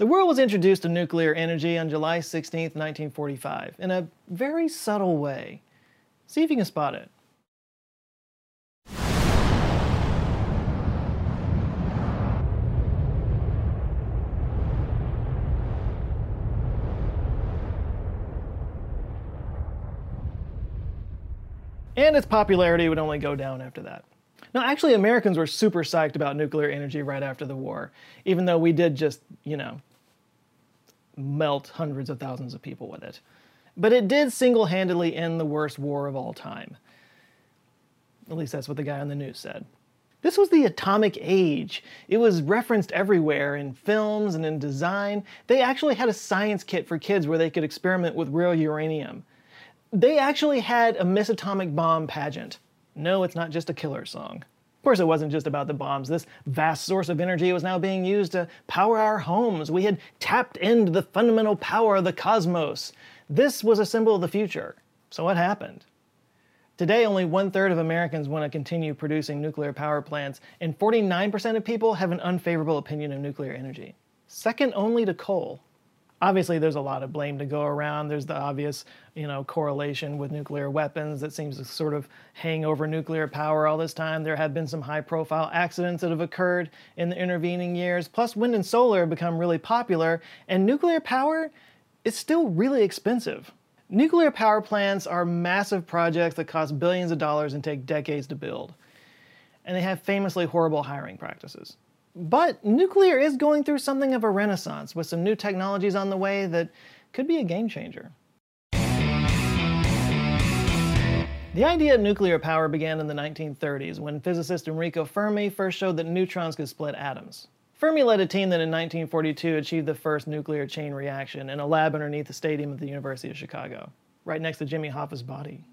The world was introduced to nuclear energy on July 16, 1945, in a very subtle way. See if you can spot it. And its popularity would only go down after that. Now, actually, Americans were super psyched about nuclear energy right after the war, even though we did just, you know, melt hundreds of thousands of people with it. But it did single handedly end the worst war of all time. At least that's what the guy on the news said. This was the atomic age. It was referenced everywhere in films and in design. They actually had a science kit for kids where they could experiment with real uranium. They actually had a Miss Atomic Bomb pageant. No, it's not just a killer song. Of course, it wasn't just about the bombs. This vast source of energy was now being used to power our homes. We had tapped into the fundamental power of the cosmos. This was a symbol of the future. So, what happened? Today, only one third of Americans want to continue producing nuclear power plants, and 49% of people have an unfavorable opinion of nuclear energy. Second only to coal obviously there's a lot of blame to go around. There's the obvious, you know, correlation with nuclear weapons that seems to sort of hang over nuclear power all this time. There have been some high-profile accidents that have occurred in the intervening years. Plus, wind and solar have become really popular, and nuclear power is still really expensive. Nuclear power plants are massive projects that cost billions of dollars and take decades to build. And they have famously horrible hiring practices. But nuclear is going through something of a renaissance with some new technologies on the way that could be a game changer. The idea of nuclear power began in the 1930s when physicist Enrico Fermi first showed that neutrons could split atoms. Fermi led a team that in 1942 achieved the first nuclear chain reaction in a lab underneath the stadium at the University of Chicago, right next to Jimmy Hoffa's body.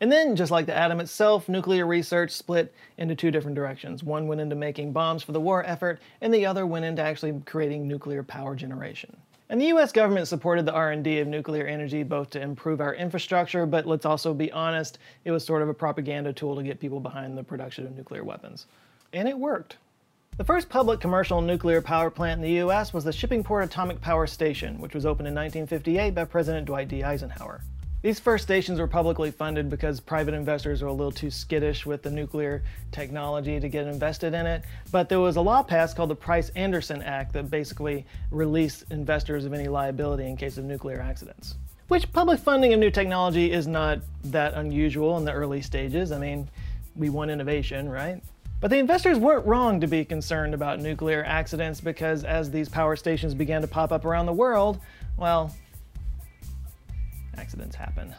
And then, just like the atom itself, nuclear research split into two different directions. One went into making bombs for the war effort, and the other went into actually creating nuclear power generation. And the US government supported the R&D of nuclear energy both to improve our infrastructure, but let's also be honest, it was sort of a propaganda tool to get people behind the production of nuclear weapons. And it worked. The first public commercial nuclear power plant in the US was the Shippingport Atomic Power Station, which was opened in 1958 by President Dwight D. Eisenhower. These first stations were publicly funded because private investors were a little too skittish with the nuclear technology to get invested in it. But there was a law passed called the Price Anderson Act that basically released investors of any liability in case of nuclear accidents. Which public funding of new technology is not that unusual in the early stages. I mean, we want innovation, right? But the investors weren't wrong to be concerned about nuclear accidents because as these power stations began to pop up around the world, well, accidents happen.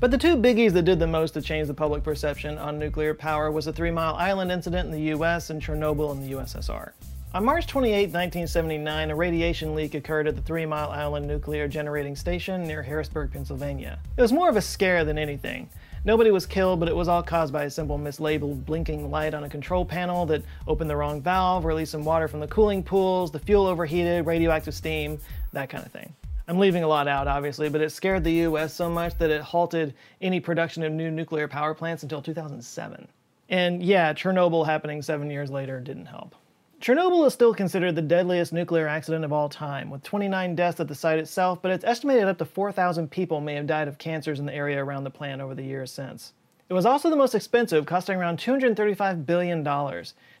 But the two biggies that did the most to change the public perception on nuclear power was the Three Mile Island incident in the US and Chernobyl in the USSR. On March 28, 1979, a radiation leak occurred at the Three Mile Island Nuclear Generating Station near Harrisburg, Pennsylvania. It was more of a scare than anything. Nobody was killed, but it was all caused by a simple mislabeled blinking light on a control panel that opened the wrong valve, released some water from the cooling pools, the fuel overheated, radioactive steam, that kind of thing. I'm leaving a lot out, obviously, but it scared the US so much that it halted any production of new nuclear power plants until 2007. And yeah, Chernobyl happening seven years later didn't help. Chernobyl is still considered the deadliest nuclear accident of all time, with 29 deaths at the site itself, but it's estimated up to 4,000 people may have died of cancers in the area around the plant over the years since. It was also the most expensive, costing around $235 billion.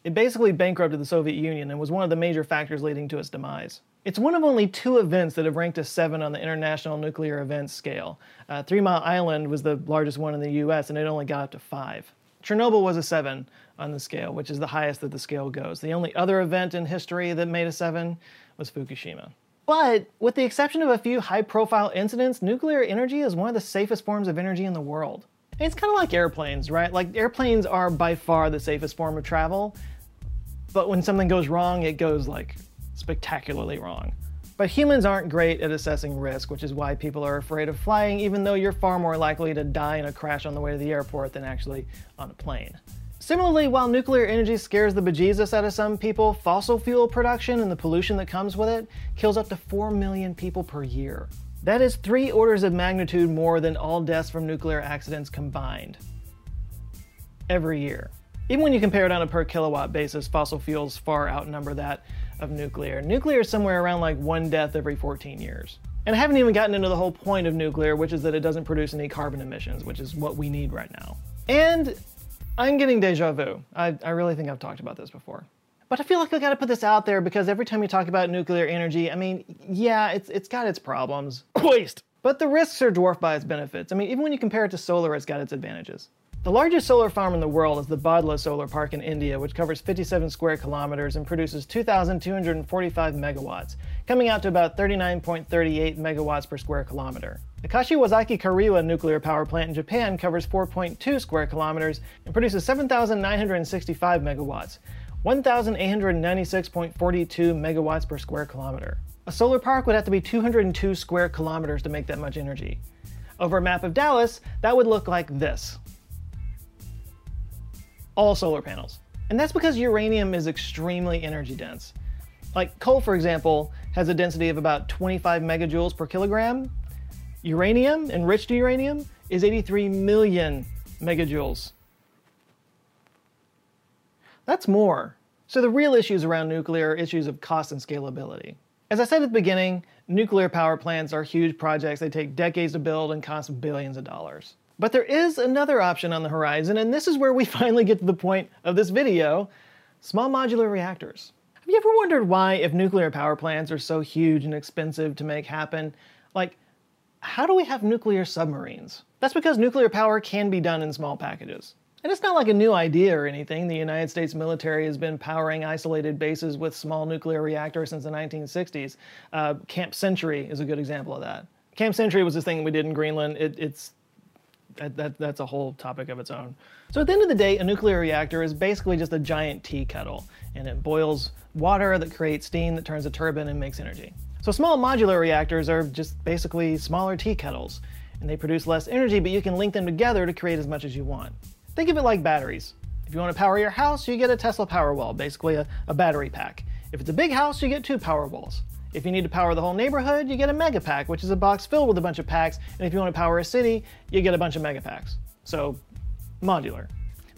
It basically bankrupted the Soviet Union and was one of the major factors leading to its demise. It's one of only two events that have ranked a seven on the International Nuclear Events Scale. Uh, Three Mile Island was the largest one in the US, and it only got up to five. Chernobyl was a seven on the scale, which is the highest that the scale goes. The only other event in history that made a seven was Fukushima. But with the exception of a few high profile incidents, nuclear energy is one of the safest forms of energy in the world. it's kind of like airplanes, right? Like airplanes are by far the safest form of travel, but when something goes wrong, it goes like spectacularly wrong. But humans aren't great at assessing risk, which is why people are afraid of flying, even though you're far more likely to die in a crash on the way to the airport than actually on a plane. Similarly, while nuclear energy scares the bejesus out of some people, fossil fuel production and the pollution that comes with it kills up to 4 million people per year. That is three orders of magnitude more than all deaths from nuclear accidents combined. Every year. Even when you compare it on a per kilowatt basis, fossil fuels far outnumber that of nuclear. Nuclear is somewhere around like one death every 14 years. And I haven't even gotten into the whole point of nuclear, which is that it doesn't produce any carbon emissions, which is what we need right now. And I'm getting deja vu. I, I really think I've talked about this before. But I feel like I gotta put this out there because every time you talk about nuclear energy, I mean, yeah, it's, it's got its problems. Waste! But the risks are dwarfed by its benefits. I mean, even when you compare it to solar, it's got its advantages. The largest solar farm in the world is the Bhadla Solar Park in India, which covers 57 square kilometers and produces 2,245 megawatts, coming out to about 39.38 megawatts per square kilometer. The Kashiwazaki Kariwa nuclear power plant in Japan covers 4.2 square kilometers and produces 7,965 megawatts, 1,896.42 megawatts per square kilometer. A solar park would have to be 202 square kilometers to make that much energy. Over a map of Dallas, that would look like this all solar panels. And that's because uranium is extremely energy dense. Like coal, for example, has a density of about 25 megajoules per kilogram. Uranium, enriched uranium, is 83 million megajoules. That's more. So the real issues around nuclear are issues of cost and scalability. As I said at the beginning, nuclear power plants are huge projects. They take decades to build and cost billions of dollars. But there is another option on the horizon, and this is where we finally get to the point of this video, small modular reactors. Have you ever wondered why, if nuclear power plants are so huge and expensive to make happen, like, how do we have nuclear submarines? That's because nuclear power can be done in small packages. And it's not like a new idea or anything. The United States military has been powering isolated bases with small nuclear reactors since the 1960s. Uh, Camp Century is a good example of that. Camp Century was this thing we did in Greenland. It, it's that, that, that's a whole topic of its own. So at the end of the day, a nuclear reactor is basically just a giant tea kettle, and it boils water that creates steam that turns a turbine and makes energy. So small modular reactors are just basically smaller tea kettles, and they produce less energy, but you can link them together to create as much as you want. Think of it like batteries. If you want to power your house, you get a Tesla Powerwall, basically a, a battery pack. If it's a big house, you get two Powerwalls. If you need to power the whole neighborhood, you get a mega pack, which is a box filled with a bunch of packs. And if you want to power a city, you get a bunch of mega packs. So, modular.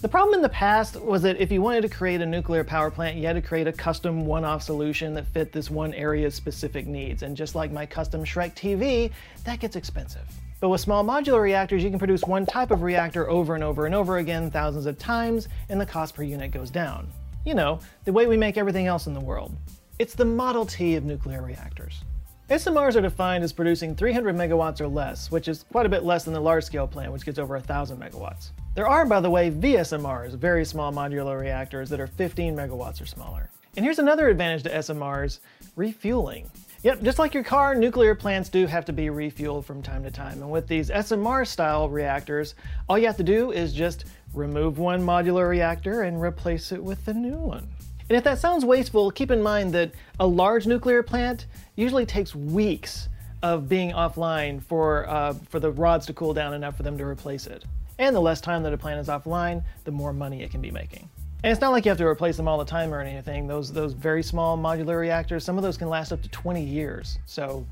The problem in the past was that if you wanted to create a nuclear power plant, you had to create a custom one off solution that fit this one area's specific needs. And just like my custom Shrek TV, that gets expensive. But with small modular reactors, you can produce one type of reactor over and over and over again, thousands of times, and the cost per unit goes down. You know, the way we make everything else in the world. It's the Model T of nuclear reactors. SMRs are defined as producing 300 megawatts or less, which is quite a bit less than the large-scale plant, which gets over 1,000 megawatts. There are, by the way, VSMRs, very small modular reactors that are 15 megawatts or smaller. And here's another advantage to SMRs, refueling. Yep, just like your car, nuclear plants do have to be refueled from time to time. And with these SMR-style reactors, all you have to do is just remove one modular reactor and replace it with a new one. And if that sounds wasteful, keep in mind that a large nuclear plant usually takes weeks of being offline for, uh, for the rods to cool down enough for them to replace it. And the less time that a plant is offline, the more money it can be making. And it's not like you have to replace them all the time or anything. Those, those very small modular reactors, some of those can last up to 20 years. So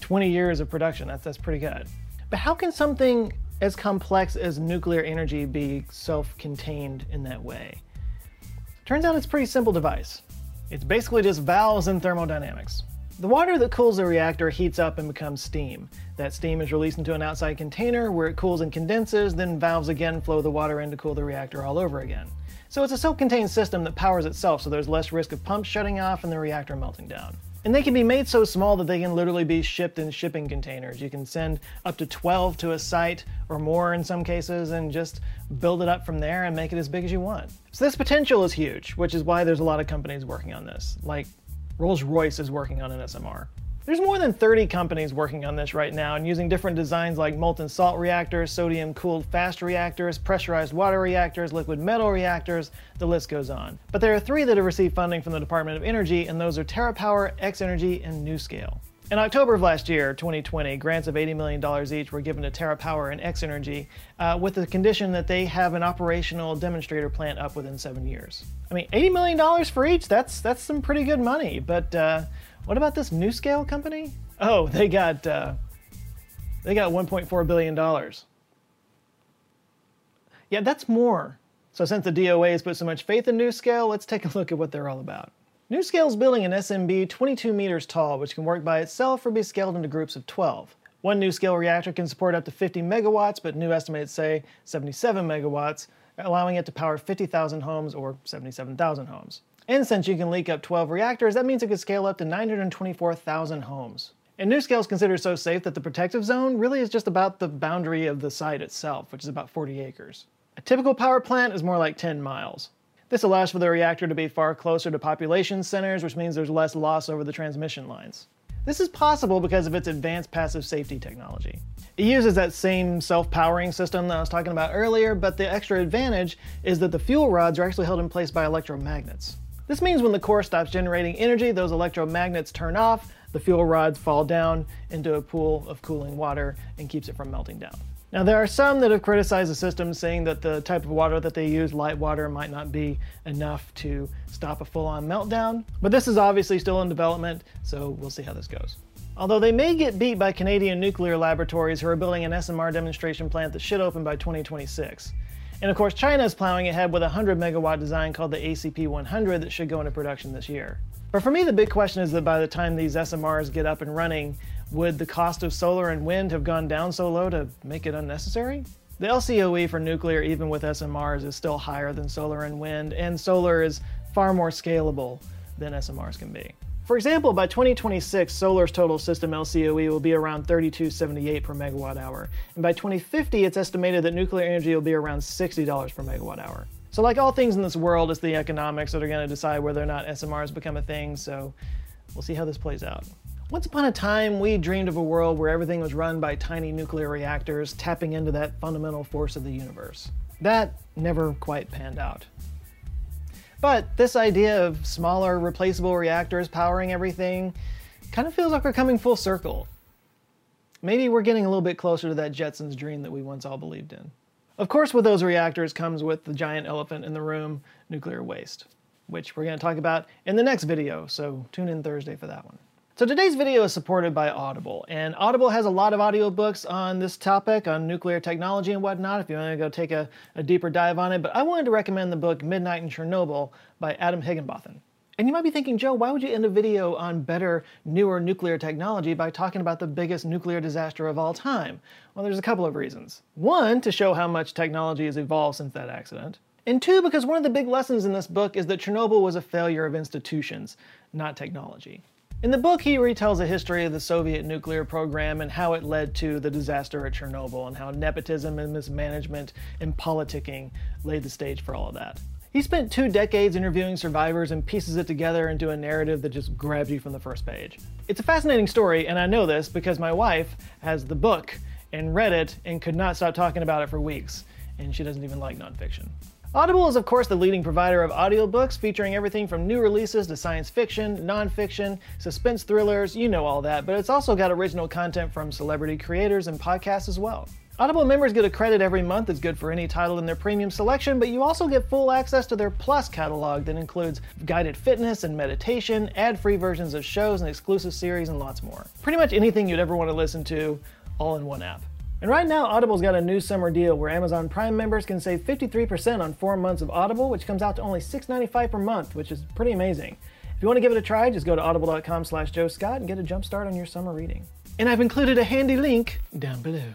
20 years of production, that's, that's pretty good. But how can something as complex as nuclear energy be self-contained in that way? Turns out it's a pretty simple device. It's basically just valves and thermodynamics. The water that cools the reactor heats up and becomes steam. That steam is released into an outside container where it cools and condenses, then valves again flow the water in to cool the reactor all over again. So it's a self-contained system that powers itself so there's less risk of pumps shutting off and the reactor melting down. And they can be made so small that they can literally be shipped in shipping containers. You can send up to 12 to a site or more in some cases and just build it up from there and make it as big as you want. So this potential is huge, which is why there's a lot of companies working on this. Like Rolls-Royce is working on an SMR. There's more than 30 companies working on this right now and using different designs like molten salt reactors, sodium cooled fast reactors, pressurized water reactors, liquid metal reactors, the list goes on. But there are three that have received funding from the Department of Energy, and those are TerraPower, X Energy, and NuScale. In October of last year, 2020, grants of $80 million each were given to TerraPower and X Energy uh, with the condition that they have an operational demonstrator plant up within seven years. I mean, $80 million for each, that's, that's some pretty good money, but uh, what about this NuScale company? Oh, they got uh, they got 1.4 billion dollars. Yeah, that's more. So since the DOE has put so much faith in NuScale, let's take a look at what they're all about. NuScale is building an SMR 22 meters tall, which can work by itself or be scaled into groups of 12. One NuScale reactor can support up to 50 megawatts, but new estimates say 77 megawatts, allowing it to power 50,000 homes or 77,000 homes. And since you can leak up 12 reactors, that means it could scale up to 924,000 homes. And NuScale is considered so safe that the protective zone really is just about the boundary of the site itself, which is about 40 acres. A typical power plant is more like 10 miles. This allows for the reactor to be far closer to population centers, which means there's less loss over the transmission lines. This is possible because of its advanced passive safety technology. It uses that same self-powering system that I was talking about earlier, but the extra advantage is that the fuel rods are actually held in place by electromagnets. This means when the core stops generating energy, those electromagnets turn off, the fuel rods fall down into a pool of cooling water and keeps it from melting down. Now, there are some that have criticized the system, saying that the type of water that they use, light water, might not be enough to stop a full on meltdown. But this is obviously still in development, so we'll see how this goes. Although they may get beat by Canadian nuclear laboratories who are building an SMR demonstration plant that should open by 2026. And of course, China is plowing ahead with a 100 megawatt design called the ACP 100 that should go into production this year. But for me, the big question is that by the time these SMRs get up and running, would the cost of solar and wind have gone down so low to make it unnecessary? The LCOE for nuclear, even with SMRs, is still higher than solar and wind, and solar is far more scalable than SMRs can be. For example, by 2026, solar's total system LCOE will be around 32.78 per megawatt hour, and by 2050, it's estimated that nuclear energy will be around $60 per megawatt hour. So, like all things in this world, it's the economics that are going to decide whether or not SMRs become a thing. So, we'll see how this plays out. Once upon a time, we dreamed of a world where everything was run by tiny nuclear reactors tapping into that fundamental force of the universe. That never quite panned out. But this idea of smaller, replaceable reactors powering everything kind of feels like we're coming full circle. Maybe we're getting a little bit closer to that Jetsons dream that we once all believed in. Of course, with those reactors comes with the giant elephant in the room, nuclear waste, which we're going to talk about in the next video, so tune in Thursday for that one. So today's video is supported by Audible, and Audible has a lot of audiobooks on this topic, on nuclear technology and whatnot, if you want to go take a, a deeper dive on it, but I wanted to recommend the book Midnight in Chernobyl by Adam Higginbotham. And you might be thinking, Joe, why would you end a video on better, newer nuclear technology by talking about the biggest nuclear disaster of all time? Well, there's a couple of reasons. One, to show how much technology has evolved since that accident. And two, because one of the big lessons in this book is that Chernobyl was a failure of institutions, not technology. In the book, he retells a history of the Soviet nuclear program and how it led to the disaster at Chernobyl and how nepotism and mismanagement and politicking laid the stage for all of that. He spent two decades interviewing survivors and pieces it together into a narrative that just grabs you from the first page. It's a fascinating story, and I know this because my wife has the book and read it and could not stop talking about it for weeks, and she doesn't even like nonfiction. Audible is, of course, the leading provider of audiobooks featuring everything from new releases to science fiction, nonfiction, suspense thrillers, you know all that, but it's also got original content from celebrity creators and podcasts as well. Audible members get a credit every month that's good for any title in their premium selection, but you also get full access to their Plus catalog that includes guided fitness and meditation, ad free versions of shows and exclusive series, and lots more. Pretty much anything you'd ever want to listen to, all in one app. And right now, Audible's got a new summer deal where Amazon Prime members can save 53% on four months of Audible, which comes out to only $6.95 per month, which is pretty amazing. If you want to give it a try, just go to audible.com slash Joe Scott and get a jump start on your summer reading. And I've included a handy link down below.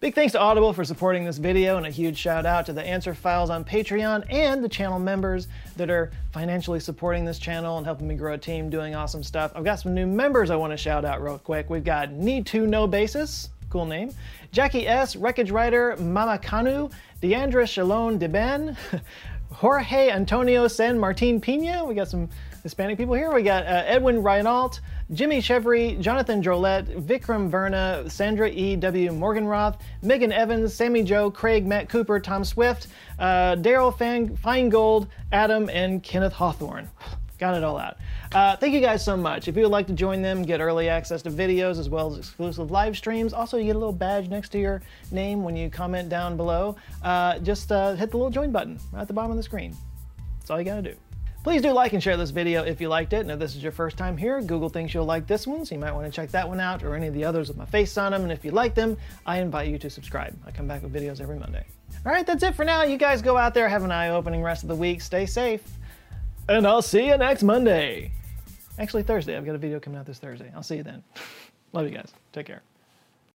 Big thanks to Audible for supporting this video and a huge shout out to the Answer Files on Patreon and the channel members that are financially supporting this channel and helping me grow a team doing awesome stuff. I've got some new members I want to shout out real quick. We've got Need to Know Basis, cool name. Jackie S., Wreckage Rider, Mama Kanu, Deandra Shalom Deben, Jorge Antonio San Martin Pina. We got some Hispanic people here. We got uh, Edwin Reinalt, Jimmy Chevry, Jonathan Drolette, Vikram Verna, Sandra E. W. Morganroth, Megan Evans, Sammy Joe, Craig, Matt Cooper, Tom Swift, uh, Daryl Fang Feingold, Adam, and Kenneth Hawthorne. Got it all out. Uh, thank you guys so much. If you would like to join them, get early access to videos as well as exclusive live streams. Also, you get a little badge next to your name when you comment down below. Uh, just uh, hit the little join button right at the bottom of the screen. That's all you gotta do. Please do like and share this video if you liked it. And if this is your first time here, Google thinks you'll like this one, so you might want to check that one out or any of the others with my face on them. And if you like them, I invite you to subscribe. I come back with videos every Monday. All right, that's it for now. You guys go out there, have an eye-opening rest of the week. Stay safe. And I'll see you next Monday. Actually, Thursday. I've got a video coming out this Thursday. I'll see you then. Love you guys. Take care.